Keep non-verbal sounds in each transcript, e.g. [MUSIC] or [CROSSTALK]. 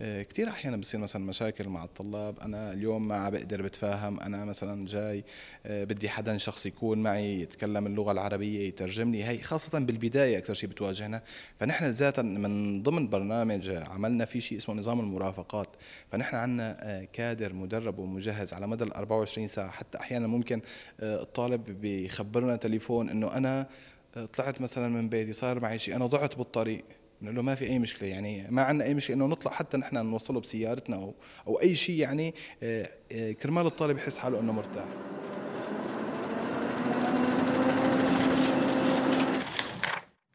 آه، كثير أحيانا بصير مثلا مشاكل مع الطلاب. أنا اليوم ما بقدر بتفاهم. أنا مثلا جاي آه، بدي حدا شخص يكون معي يتكلم اللغة العربية يترجم لي هي خاصة بالبداية أكثر شيء بتواجهنا. فنحن ذاتا من ضمن برنامج عملنا في شيء اسمه نظام المرافقات. فنحن عندنا آه، كادر مدرب ومجهز على مدى ال 24 ساعة. حتى أحيانا ممكن الطالب بيخبرنا تليفون إنه أنا طلعت مثلا من بيتي صار معي شيء. أنا ضعت بالطريق. بنقول له ما في أي مشكلة يعني ما عندنا أي مشكلة إنه نطلع حتى نحن نوصله بسيارتنا أو أو أي شيء يعني آه، آه، كرمال الطالب يحس حاله إنه مرتاح.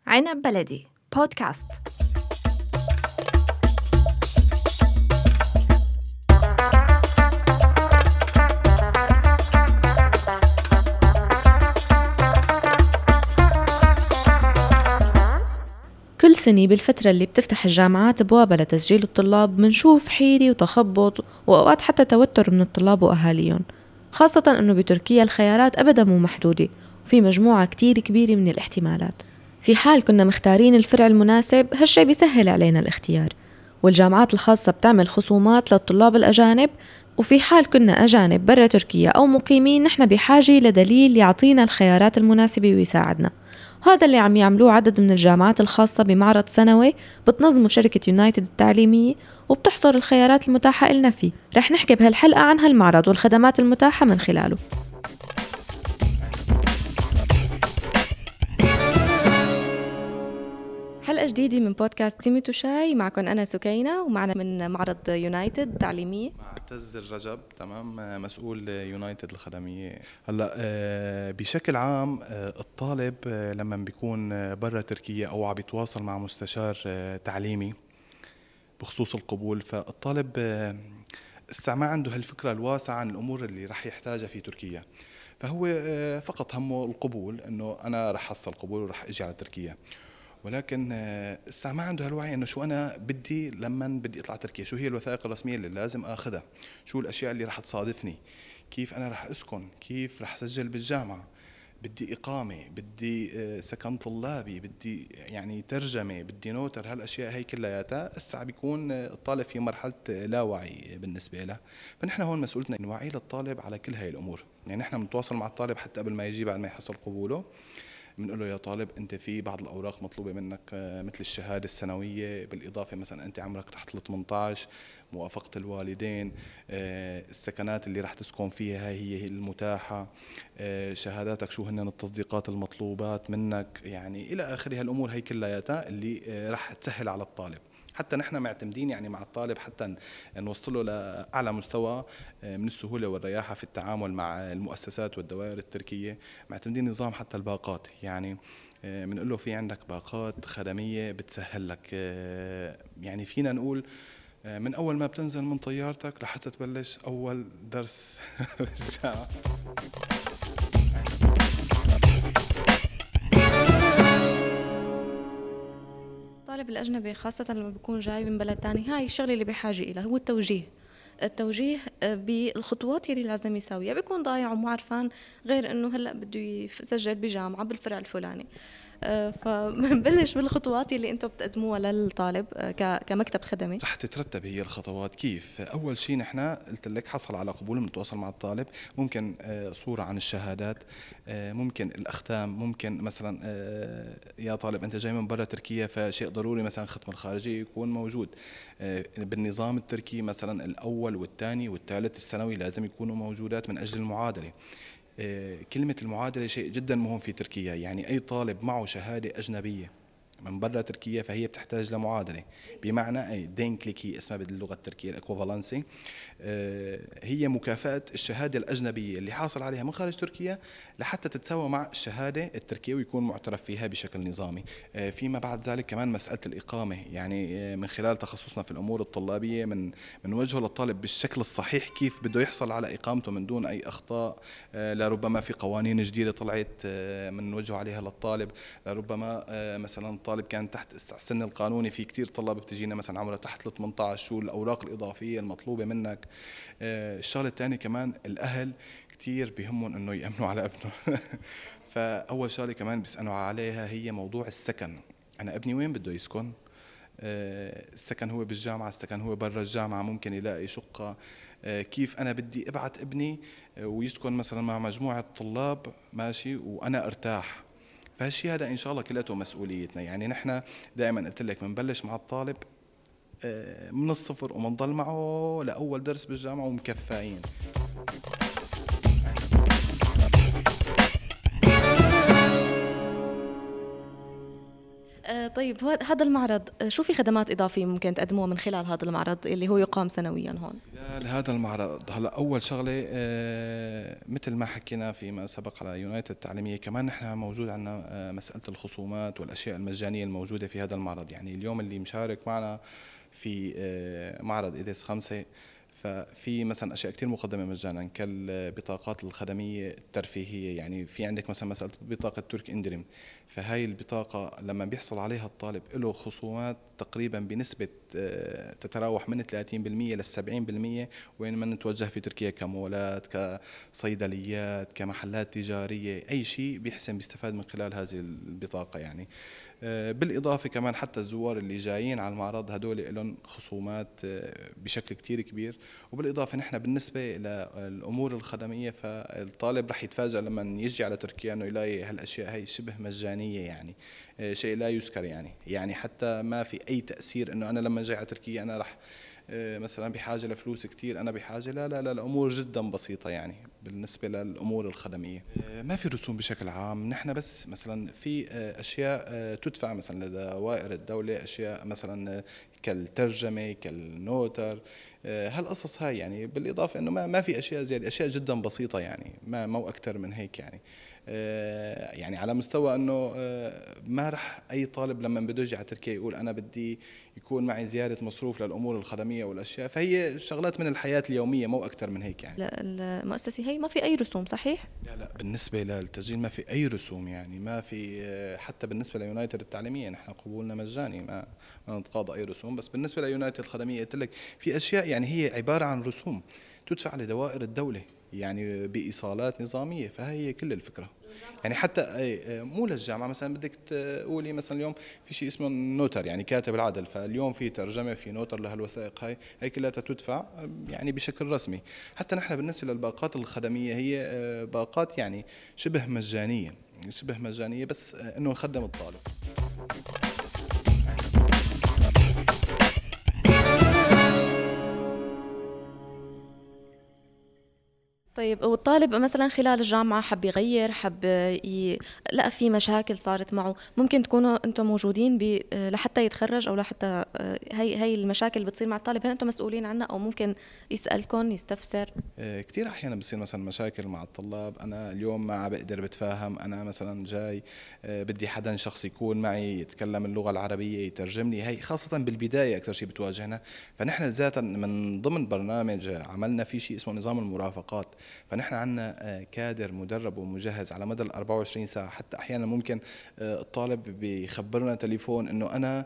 عنب بلدي بودكاست. كل سنة بالفترة اللي بتفتح الجامعات أبوابها لتسجيل الطلاب منشوف حيرة وتخبط وأوقات حتى توتر من الطلاب وأهاليهم خاصة أنه بتركيا الخيارات أبدا مو محدودة وفي مجموعة كتير كبيرة من الاحتمالات. في حال كنا مختارين الفرع المناسب هالشي بيسهل علينا الاختيار والجامعات الخاصة بتعمل خصومات للطلاب الأجانب وفي حال كنا أجانب برا تركيا أو مقيمين نحن بحاجة لدليل يعطينا الخيارات المناسبة ويساعدنا. وهذا اللي عم يعملوه عدد من الجامعات الخاصة بمعرض سنوي بتنظمه شركة يونايتد التعليمية وبتحصر الخيارات المتاحة إلنا فيه. رح نحكي بهالحلقة عن هالمعرض والخدمات المتاحة من خلاله. حلقة جديدة من بودكاست سيمي شاي. معكم أنا سكينة ومعنا من معرض يونايتد التعليمية معتز الرجب تمام. مسؤول يونايتد الخدمية. هلا آه، بشكل عام آه، الطالب آه، لما بيكون برا تركيا أو عم بيتواصل مع مستشار تعليمي بخصوص القبول فالطالب لسه ما عنده هالفكرة الواسعة عن الأمور اللي رح يحتاجها في تركيا. فهو فقط همه القبول إنه أنا رح حصل قبول ورح إجي على تركيا. ولكن آه، ما عنده هالوعي إنه شو أنا بدي لما بدي اطلع تركيا. شو هي الوثائق الرسمية اللي لازم آخذها؟ شو الأشياء اللي رح تصادفني؟ كيف أنا رح أسكن؟ كيف رح اسجل بالجامعة؟ بدي إقامة بدي آه، سكن طلابي بدي يعني ترجمة بدي نوتر هالأشياء هي كلياتها. هسه بيكون آه، الطالب في مرحلة لا وعي بالنسبة له. فنحن هون مسؤولتنا نوعي للطالب على كل هاي الأمور. يعني نحن بنتواصل مع الطالب حتى قبل ما يجي بعد ما يحصل قبوله. بنقول له يا طالب أنت في بعض الأوراق مطلوبة منك آه، مثل الشهادة السنوية بالإضافة مثلا أنت عمرك تحت ال 18 موافقة الوالدين آه، السكنات اللي راح تسكن فيها هي المتاحة آه، شهاداتك شو هن التصديقات المطلوبات منك يعني إلى آخره هالأمور هي كلياتها اللي راح تسهل على الطالب. حتى نحن معتمدين يعني مع الطالب حتى نوصله لأعلى مستوى آه، من السهولة والرياحة في التعامل مع المؤسسات والدوائر التركية. معتمدين نظام حتى الباقات يعني بنقول آه، له في عندك باقات خدمية بتسهل لك آه، يعني فينا نقول من أول ما بتنزل من طيارتك لحتى تبلش أول درس [LAUGHS] بالساعة الطالب الأجنبي خاصة لما بيكون جاي من بلد تاني. هاي الشغلة اللي بحاجة إلها هو التوجيه. التوجيه آه، بالخطوات اللي لازم يساويها. بيكون ضايع ومو عرفان غير إنه هلأ بده يسجل بجامعة بالفرع الفلاني. فبنبلش بالخطوات اللي أنتم بتقدموها للطالب آه، كمكتب خدمي. رح تترتب هي الخطوات. كيف؟ أول شيء نحن قلت لك حصل على قبول بنتواصل مع الطالب. ممكن آه، صورة عن الشهادات آه، ممكن الأختام ممكن مثلا يا طالب أنت جاي من برا تركيا فشيء ضروري مثلا ختم الخارجي يكون موجود. بالنظام التركي مثلا الأول والثاني والثالث السنوي لازم يكونوا موجودات من أجل المعادلة. كلمة المعادلة شيء جدا مهم في تركيا يعني أي طالب معه شهادة أجنبية. من برا تركيا فهي بتحتاج لمعادلة. بمعنى دينكليكي اسمها باللغة التركية الاكوفالنسي آه، هي مكافاه الشهادة الأجنبية اللي حاصل عليها من خارج تركيا لحتى تتساوى مع الشهادة التركية ويكون معترف فيها بشكل نظامي. آه، فيما بعد ذلك كمان مسألة الإقامة. يعني آه، من خلال تخصصنا في الأمور الطلابية من من وجهه للطالب بالشكل الصحيح كيف بده يحصل على إقامته من دون أي أخطاء. لربما في قوانين جديدة طلعت من وجهه عليها للطالب. لربما مثلا الطالب كان تحت السن القانوني في كتير طلاب بتجينا مثلا عمرها تحت ال 18 شو الاوراق الإضافية المطلوبة منك. آه، الشغلة الثانية كمان الأهل كتير بهمهم إنه يأمنوا على ابنه. [LAUGHS] فأول شغلة كمان بيسألوا عليها هي موضوع السكن. أنا ابني وين بده يسكن؟ السكن هو بالجامعة السكن هو برا الجامعة ممكن يلاقي شقة. كيف أنا بدي أبعت ابني ويسكن مثلا مع مجموعة طلاب ماشي وأنا أرتاح. فهالشيء هذا إن شاء الله كلياته مسؤوليتنا. يعني نحن دائما قلت لك بنبلش مع الطالب آه، من الصفر ومنضل معه لأول درس بالجامعة ومكفايين طيب هذا المعرض آه، شو في خدمات إضافية ممكن تقدموها من خلال هذا المعرض اللي هو يقام سنويا هون؟ خلال هذا المعرض هلا أول شغلة آه، مثل ما حكينا فيما سبق على يونايتد التعليمية كمان نحن موجود عندنا مسألة الخصومات والأشياء المجانية الموجودة في هذا المعرض يعني اليوم اللي مشارك معنا في معرض إيديس خمسة ففي مثلا أشياء كثير مقدمة مجانا كالبطاقات الخدمية الترفيهية. يعني في عندك مثلا مسألة بطاقة ترك إندريم. فهاي البطاقة لما بيحصل عليها الطالب له خصومات تقريبا بنسبة تتراوح من 30% لل 70% وين ما نتوجه في تركيا كمولات كصيدليات كمحلات تجارية أي شيء بيحسن بيستفاد من خلال هذه البطاقة يعني. آه، بالإضافة كمان حتى الزوار اللي جايين على المعرض هدول لهم خصومات آه، بشكل كتير كبير. وبالإضافة نحن بالنسبة للامور الخدمية فالطالب رح يتفاجئ لما يجي على تركيا إنه يلاقي هالأشياء هي شبه مجانية يعني آه، شيء لا يذكر يعني. يعني حتى ما في أي تأثير إنه أنا لما جاي على تركيا أنا رح مثلا بحاجة لفلوس كثير أنا بحاجة لا لا لا الأمور جدا بسيطة يعني بالنسبة للأمور الخدمية. ما في رسوم بشكل عام نحن بس مثلا في أشياء تدفع مثلا لدوائر الدولة أشياء مثلا كالترجمة كالنوتر. هالقصص هاي يعني بالإضافة إنه ما ما في أشياء زي أشياء جدا بسيطة يعني ما مو أكثر من هيك يعني. آه، يعني على مستوى إنه آه، ما رح أي طالب لما بده يجي على تركيا يقول أنا بدي يكون معي زياده مصروف للأمور الخدمية والأشياء فهي شغلات من الحياة اليومية مو أكثر من هيك يعني. لا المؤسسة هي ما في أي رسوم صحيح؟ لا لا بالنسبة للتسجيل ما في أي رسوم يعني ما في آه، حتى بالنسبة ليونايتد التعليمية نحن قبولنا مجاني ما ما نتقاضى أي رسوم. بس بالنسبة ليونايتد الخدمية قلت لك في أشياء يعني هي عبارة عن رسوم تدفع لدوائر الدولة يعني بإيصالات نظامية فهي كل الفكرة. يعني حتى مو للجامعة مثلا بدك تقولي مثلا اليوم في شيء اسمه نوتر يعني كاتب العدل فاليوم في ترجمة في نوتر لهالوثائق هاي هي كلها تدفع يعني بشكل رسمي. حتى نحن بالنسبة للباقات الخدمية هي آه، باقات يعني شبه مجانية شبه مجانية بس آه، إنه نخدم الطالب. طيب والطالب مثلا خلال الجامعة حب يغير حب ي... لقى في مشاكل صارت معه ممكن تكونوا أنتم موجودين ب... لحتى يتخرج أو لحتى هي هي المشاكل اللي بتصير مع الطالب هل أنتم مسؤولين عنها أو ممكن يسألكم يستفسر؟ آه، كثير أحيانا بصير مثلا مشاكل مع الطلاب أنا اليوم ما بقدر بتفاهم أنا مثلا جاي آه، بدي حدا شخص يكون معي يتكلم اللغة العربية يترجم لي هي خاصة بالبداية أكثر شيء بتواجهنا فنحن ذاتا من ضمن برنامج عملنا في شيء اسمه نظام المرافقات. فنحن عندنا آه، كادر مدرب ومجهز على مدى ال 24 ساعة. حتى أحيانا ممكن آه، الطالب بيخبرنا تليفون إنه أنا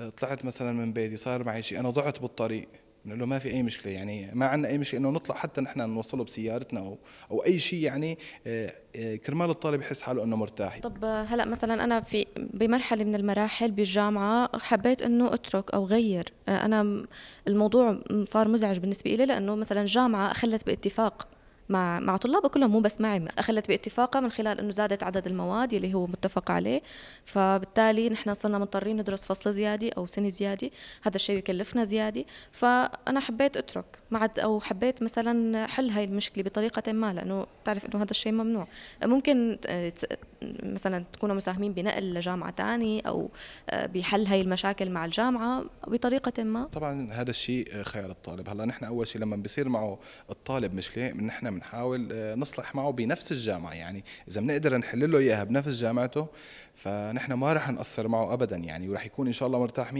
آه، طلعت مثلا من بيتي صار معي شيء أنا ضعت بالطريق. بنقول له ما في أي مشكلة يعني ما عندنا أي مشكلة إنه نطلع حتى نحن نوصله بسيارتنا أو أو أي شيء يعني كرمال الطالب يحس حاله إنه مرتاح. طب هلأ مثلا أنا في بمرحلة من المراحل بالجامعة حبيت إنه أترك أو غير. أنا الموضوع صار مزعج بالنسبة لي لأنه مثلا الجامعة خلت باتفاق مع مع طلابه كلهم مو بس معي أخذت باتفاقها من خلال إنه زادت عدد المواد اللي هو متفق عليه. فبالتالي نحن صرنا مضطرين ندرس فصل زياده أو سنة زياده هذا الشيء يكلفنا زياده فأنا حبيت أترك ما عاد أو حبيت مثلا حل هاي المشكلة بطريقة ما لأنه تعرف إنه هذا الشيء ممنوع. ممكن مثلا تكونوا مساهمين بنقل لجامعة ثانية أو آه، بحل هاي المشاكل مع الجامعة بطريقة ما. طبعا هذا الشيء خيار الطالب. هلأ نحن أول شيء لما بيصير معه الطالب مشكلة نحن بنحاول آه، نصلح معه بنفس الجامعة. يعني إذا بنقدر نحل له إياها بنفس جامعته فنحن ما راح نقصر معه ابدا. يعني وراح يكون إن شاء الله مرتاح 100%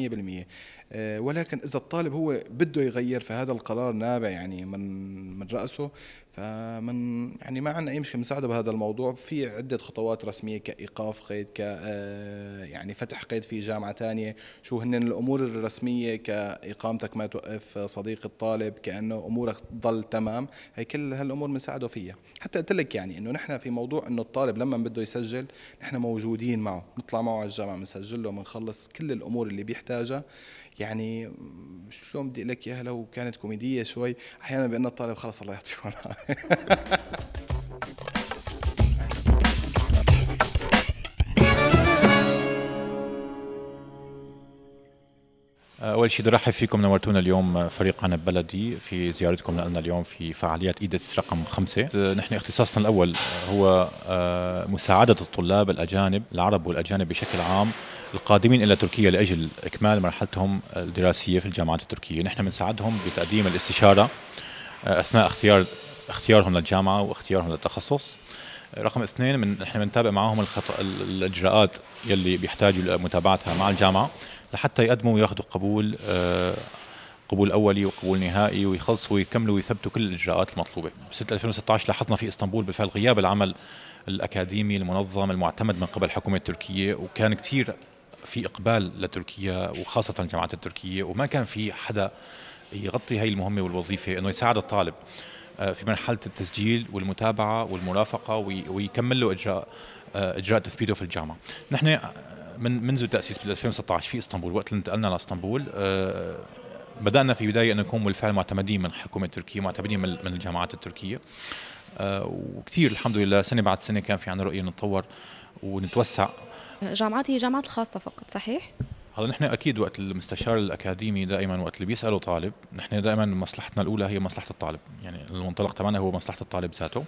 ولكن إذا الطالب هو بده يغير فهذا القرار نابع يعني من من رأسه. فمن يعني ما عندنا أي مشكلة بنساعده بهذا الموضوع. في عدة خطوات رسمية كإيقاف قيد ك آه، يعني فتح قيد في جامعة ثانية شو هن الأمور الرسمية كإقامتك ما توقف صديق الطالب كأنه أمورك تضل تمام. هي كل هالأمور بنساعده فيها. حتى قلت لك يعني إنه نحن في موضوع إنه الطالب لما بده يسجل نحن موجودين معه. نطلع معه على الجامعة بنسجل له بنخلص كل الأمور اللي بيحتاجها. يعني شلون بدي لك إياها؟ لو كانت كوميدية شوي أحيانا بأن الطالب خلص الله يعطيكم [LAUGHS] اول شيء بدي ارحب فيكم نورتونا اليوم فريق عنب بلدي في زيارتكم لنا اليوم في فعاليات ايدتس رقم خمسة. نحن اختصاصنا الأول هو آه، مساعدة الطلاب الأجانب العرب والأجانب بشكل عام القادمين إلى تركيا لأجل إكمال مرحلتهم الدراسية في الجامعات التركية، نحن بنساعدهم بتقديم الاستشارة آه، أثناء اختيار اختيارهم للجامعة واختيارهم للتخصص. رقم اثنين من نحن بنتابع معهم الخط... الإجراءات يلي بيحتاجوا متابعتها مع الجامعة لحتى يقدموا وياخذوا قبول آه، قبول أولي وقبول نهائي ويخلصوا ويكملوا ويثبتوا كل الإجراءات المطلوبة بسنة 2016 لاحظنا في إسطنبول بالفعل غياب العمل الأكاديمي المنظم المعتمد من قبل الحكومة التركيه وكان كثير في إقبال لتركيا وخاصة الجامعات التركية وما كان في حدا يغطي هاي المهمة والوظيفة إنه يساعد الطالب في مرحلة التسجيل والمتابعة والمرافقة ويكمل له إجراء آه، إجراء تثبيته في الجامعة. نحن من منذ تأسيس بال 2016 في إسطنبول وقت اللي انتقلنا لإسطنبول آه، بدأنا في بداية أن نكون بالفعل معتمدين من الحكومة التركيه معتمدين من الجامعات التركية وكثير الحمد لله سنة بعد سنة كان في عندنا رؤية نتطور ونتوسع جامعات هي جامعات الخاصة فقط صحيح؟ هلا نحن أكيد وقت المستشار الأكاديمي دائما وقت اللي بيسالوا طالب نحن دائما مصلحتنا الأولى هي مصلحة الطالب يعني المنطلق تبعنا هو مصلحة الطالب ذاته.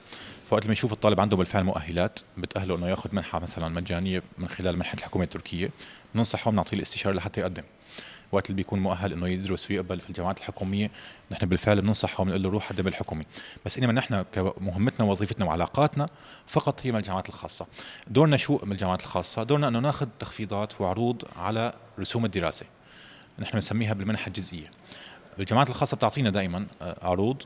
فوقت اللي بنشوف الطالب عنده بالفعل مؤهلات بتأهله إنه ياخذ منحة مثلا مجانية من خلال منحة الحكومة التركية بننصحه بنعطيه الاستشارة لحتى يقدم. وقت اللي بيكون مؤهل إنه يدرس ويقبل في الجامعات الحكومية نحن بالفعل بننصحه وبنقول له روح قدم الحكومي بس إنما نحن كمهمتنا ووظيفتنا وعلاقاتنا فقط هي من الجامعات الخاصة. دورنا شو من الجامعات الخاصة؟ دورنا إنه ناخذ تخفيضات وعروض على رسوم الدراسة. نحن بنسميها بالمنحة الجزئية. الجامعات الخاصة بتعطينا دائما آه، عروض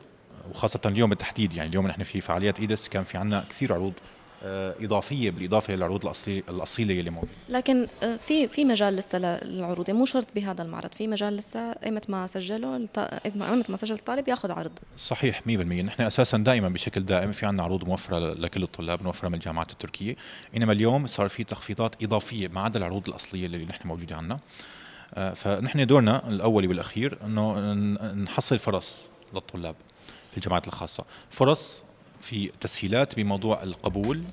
وخاصة اليوم بالتحديد يعني اليوم نحن في فعاليات إيدس كان في عندنا كثير عروض إضافية بالإضافة للعروض الاصليه الأصيلة اللي موجودة. لكن آه، في في مجال لسه للعروض. يعني مو شرط بهذا المعرض. في مجال لسه ايمة ما سجله ايمة ما سجل الطالب ياخذ عرض. صحيح 100% نحن أساسا دائما بشكل دائم في عندنا عروض موفرة لكل الطلاب موفرة من الجامعات التركية. إنما اليوم صار في تخفيضات إضافية ما عدا العروض الأصلية اللي نحن موجودة عندنا آه، فنحن دورنا الاولي والأخير إنه نحصل فرص للطلاب في الجامعات الخاصة. فرص في تسهيلات بموضوع القبول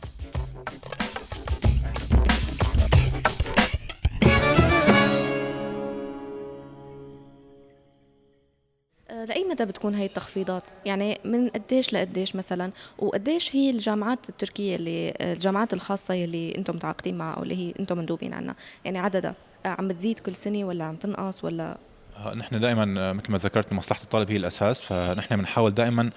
آه، لأي مدى بتكون هي التخفيضات؟ يعني من قديش لقديش مثلا؟ وقديش هي الجامعات التركية اللي الجامعات الخاصة اللي أنتم متعاقدين معها أو اللي هي أنتم مندوبين عنها؟ يعني عددها عم بتزيد كل سنة ولا عم تنقص ولا نحن دائما آه، مثل ما ذكرت مصلحه الطالب هي الأساس. فنحن بنحاول دائما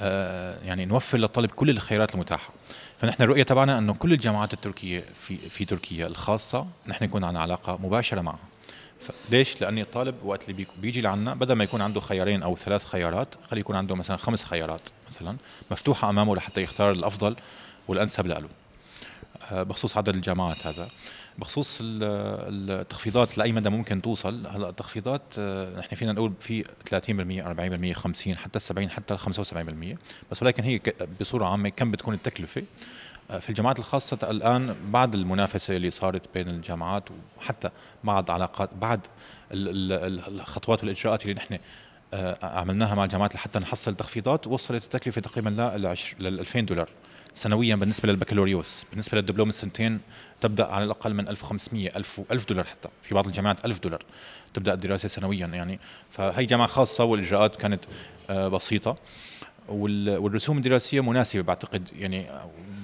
آه، يعني نوفر للطالب كل الخيارات المتاحة. فنحن الرؤية تبعنا أنه كل الجامعات التركية في في تركيا الخاصة نحن يكون عندنا علاقة مباشرة معها ليش؟ لأن الطالب وقت اللي بيجي لعنا بدل ما يكون عنده خيارين أو ثلاث خيارات خلي يكون عنده مثلا خمس خيارات مثلا مفتوحة أمامه لحتى يختار الأفضل والأنسب له بخصوص عدد الجامعات هذا. بخصوص التخفيضات لأي مدى ممكن توصل. هلأ التخفيضات آه، نحن فينا نقول في 30% 40% 50 حتى 70 حتى 75% بس ولكن هي بصورة عامة كم بتكون التكلفة؟ آه، في الجامعات الخاصة الآن بعد المنافسة اللي صارت بين الجامعات وحتى بعد علاقات بعد الخطوات والإجراءات اللي نحن آه، عملناها مع الجامعات لحتى نحصل تخفيضات وصلت التكلفة تقريبا لل 2000 دولار. سنويا بالنسبة للبكالوريوس. بالنسبة للدبلوم السنتين تبدأ على الأقل من 1500 1000 1000 دولار حتى. في بعض الجامعات 1000 دولار تبدأ الدراسة سنويا يعني. فهي جامعة خاصة والإجراءات كانت آه، بسيطة. والرسوم الدراسية مناسبة بعتقد يعني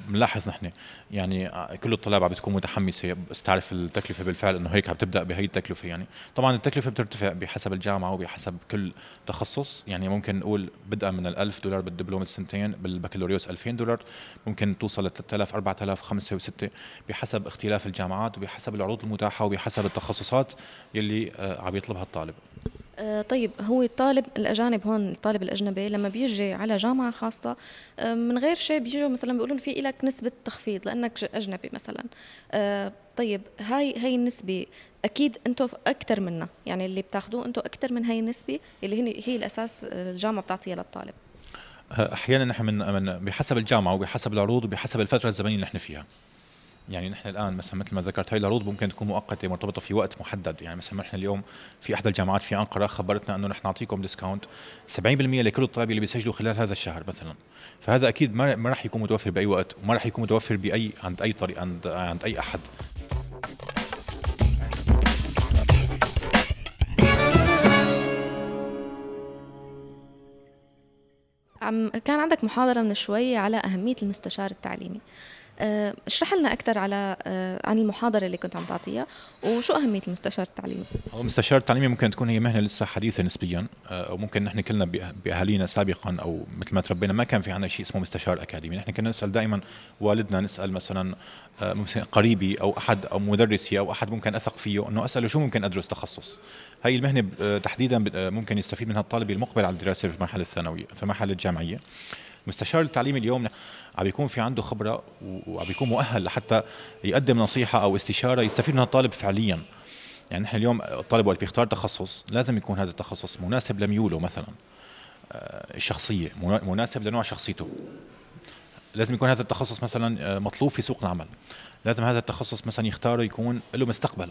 بنلاحظ نحن. يعني كل الطلاب عم بتكون متحمسة بس تعرف التكلفة بالفعل إنه هيك عم تبدأ بهي التكلفة يعني. طبعا التكلفة بترتفع بحسب الجامعة وبحسب كل تخصص. يعني ممكن نقول بدءا من ال 1000 دولار بالدبلوم السنتين بالبكالوريوس 2000 دولار. ممكن توصل ل 3000 4000 5 و6 بحسب اختلاف الجامعات وبحسب العروض المتاحة وبحسب التخصصات يلي آه، عم يطلبها الطالب. آه، طيب هو الطالب الأجانب هون الطالب الأجنبي لما بيجي على جامعة خاصة آه، من غير شيء بيجوا مثلا بيقولوا في لك نسبة تخفيض لأنك أجنبي مثلا. آه، طيب هاي هاي النسبة أكيد أنتم أكثر منها. يعني اللي بتاخذوه أنتم أكثر من هاي النسبة اللي هي الأساس الجامعة بتعطيها للطالب. أحيانا نحن من بحسب الجامعة وبحسب العروض وبحسب الفترة الزمنية اللي نحن فيها. يعني نحن الآن مثلا مثل ما ذكرت هاي العروض ممكن تكون مؤقتة مرتبطة في وقت محدد. يعني مثلا نحن اليوم في احدى الجامعات في أنقرة خبرتنا إنه نحن نعطيكم ديسكاونت 70% لكل الطلاب اللي بيسجلوا خلال هذا الشهر مثلا. فهذا أكيد ما راح يكون متوفر بأي وقت وما راح يكون متوفر بأي عند أي طريق عند عند أي أحد. عم كان عندك محاضرة من شوي على أهمية المستشار التعليمي. اشرح لنا أكثر على آه، عن المحاضرة اللي كنت عم تعطيها وشو أهمية المستشار التعليمي هو المستشار التعليمي ممكن تكون هي مهنة لسه حديثة نسبيا آه، أو ممكن نحن كلنا بأهالينا سابقا أو مثل ما تربينا ما كان في عندنا شيء اسمه مستشار أكاديمي. نحن كنا نسأل دائما والدنا نسأل مثلا قريبي أو أحد أو مدرسي أو أحد ممكن أثق فيه إنه أسأله شو ممكن أدرس تخصص. هي المهنة تحديدا ممكن يستفيد منها الطالب المقبل على الدراسة في المرحله الثانوية في المرحله الجامعية. مستشار التعليم اليوم عم بيكون في عنده خبرة وعم بيكون مؤهل لحتى يقدم نصيحة أو استشارة يستفيد منها الطالب فعليا. يعني نحن اليوم الطالب وقت بيختار تخصص لازم يكون هذا التخصص مناسب لميوله مثلا آه، الشخصيه مناسب لنوع شخصيته. لازم يكون هذا التخصص مثلا آه، مطلوب في سوق العمل. لازم هذا التخصص مثلا يختاره يكون له مستقبل.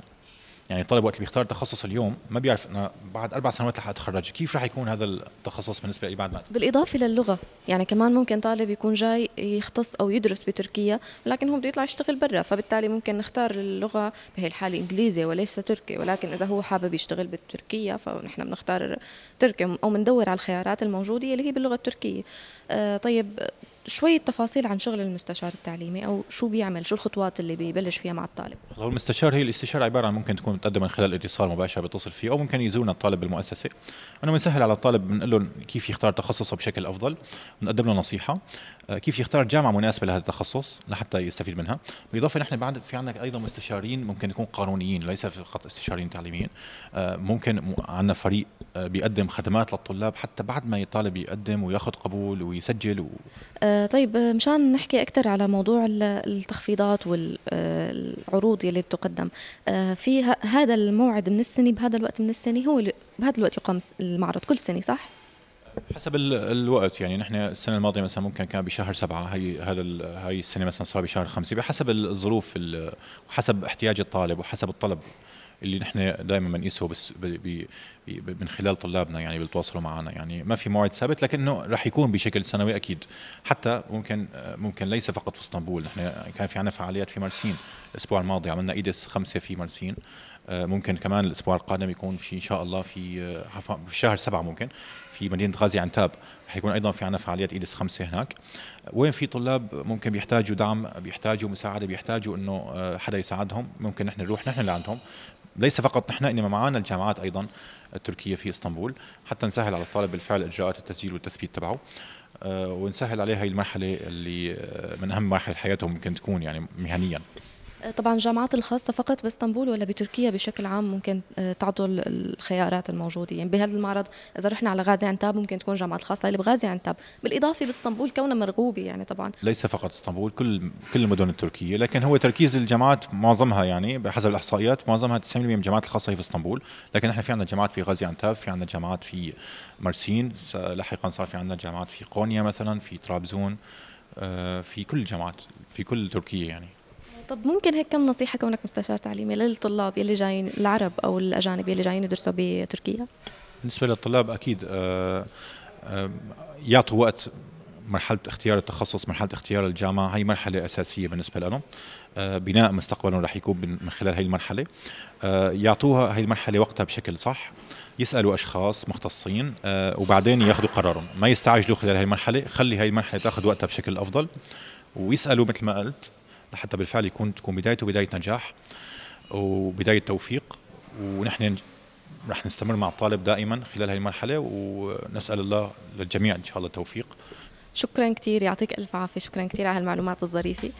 يعني الطالب وقت بيختار تخصص اليوم ما بيعرف إنه بعد أربع سنوات رح أتخرج. كيف رح يكون هذا التخصص بالنسبة لي بعد ما بالإضافة للغة. يعني كمان ممكن طالب يكون جاي يختص أو يدرس بتركيا لكن هو بده يطلع يشتغل برا فبالتالي ممكن نختار اللغة بهي الحاله إنجليزي وليس تركي. ولكن إذا هو حابب يشتغل بتركيا فنحن بنختار تركي أو بندور على الخيارات الموجودة اللي هي باللغة التركية. آه طيب شوية تفاصيل عن شغل المستشار التعليمي أو شو بيعمل شو الخطوات اللي بيبلش فيها مع الطالب؟ هو المستشار هي الاستشارة عبارة عن ممكن تكون تقدم من خلال اتصال مباشر بيتصل فيه أو ممكن يزورنا الطالب بالمؤسسة. أنا بنسهل على الطالب بنقول له كيف يختار تخصصه بشكل أفضل بنقدم له نصيحة. كيف يختار جامعة مناسبة لهذا التخصص لحتى يستفيد منها بالإضافة نحن بعد في عندنا أيضا مستشارين ممكن يكون قانونيين ليس فقط استشاريين تعليميين آه، ممكن عندنا فريق آه، بيقدم خدمات للطلاب حتى بعد ما الطالب يقدم وياخذ قبول ويسجل و... طيب مشان نحكي أكثر على موضوع التخفيضات والعروض يلي بتقدم في هذا الموعد من السنة بهذا الوقت من السنة هو بهذا الوقت يقام المعرض كل سنة صح؟ حسب الوقت يعني نحن السنة الماضية مثلا ممكن كان بشهر سبعة هي هذا هاي السنة مثلا صار بشهر خمسة بحسب الظروف وحسب احتياج الطالب وحسب الطلب اللي نحن دائما بنقيسه من خلال طلابنا يعني بيتواصلوا معنا يعني ما في موعد ثابت لكنه رح يكون بشكل سنوي أكيد. حتى ممكن ممكن ليس فقط في إسطنبول نحن كان في عندنا فعاليات في مرسين الأسبوع الماضي عملنا إيدس خمسة في مرسين. ممكن كمان الأسبوع القادم يكون في إن شاء الله في في شهر سبعة ممكن في مدينة غازي عنتاب. حيكون أيضا في عندنا فعاليات ايدس خمسة هناك. وين في طلاب ممكن بيحتاجوا دعم بيحتاجوا مساعدة بيحتاجوا إنه حدا يساعدهم ممكن نحن نروح نحن لعندهم ليس فقط نحن إنما معنا الجامعات أيضا التركية في إسطنبول. حتى نسهل على الطالب بالفعل إجراءات التسجيل والتثبيت تبعه. آه، ونسهل عليه هاي المرحلة اللي آه، من أهم مراحل حياتهم ممكن تكون يعني مهنيا. طبعا الجامعات الخاصة فقط بإسطنبول ولا بتركيا بشكل عام ممكن آه، تعطوا الخيارات الموجودة. يعني بهذا المعرض إذا رحنا على غازي عنتاب ممكن تكون الجامعات الخاصة اللي بغازي عنتاب. بالإضافة بإسطنبول كونها مرغوبة يعني طبعا. ليس فقط إسطنبول كل كل المدن التركية. لكن هو تركيز الجامعات معظمها يعني بحسب الإحصائيات معظمها 90% من الجامعات الخاصة هي في إسطنبول. لكن إحنا في عندنا جامعات في غازي عنتاب في عندنا جامعات في مرسين لاحقا صار في عندنا جامعات في قونيا مثلا في طرابزون آه، في كل الجامعات في كل تركيا يعني. طب ممكن هيك كم نصيحة كونك مستشار تعليمي للطلاب يلي جايين العرب أو الأجانب يلي جايين يدرسوا بتركيا؟ بالنسبة للطلاب أكيد آه، آه، يعطوا وقت مرحلة اختيار التخصص مرحلة اختيار الجامعة هي مرحلة أساسية بالنسبة لهم آه، بناء مستقبلهم رح يكون من خلال هي المرحلة يعطوها هي المرحلة وقتها بشكل صح يسألوا أشخاص مختصين وبعدين ياخذوا قرارهم ما يستعجلوا خلال هاي المرحلة خلي هاي المرحلة تاخذ وقتها بشكل أفضل ويسألوا مثل ما قلت لحتى بالفعل يكون تكون بدايته بداية نجاح وبداية توفيق ونحن رح نستمر مع الطالب دائما خلال هاي المرحلة ونسأل الله للجميع إن شاء الله التوفيق. شكرا كثير يعطيك ألف عافية شكرا كثير على المعلومات الظريفة.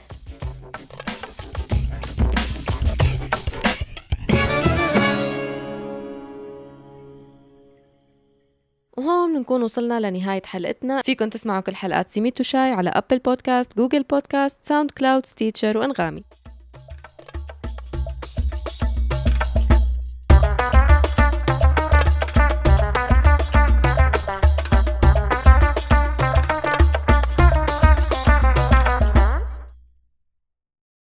بنكون وصلنا لنهاية حلقتنا. فيكم تسمعوا كل حلقات سيميتو شاي على Apple Podcast Google Podcast SoundCloud Stitcher وأنغامي.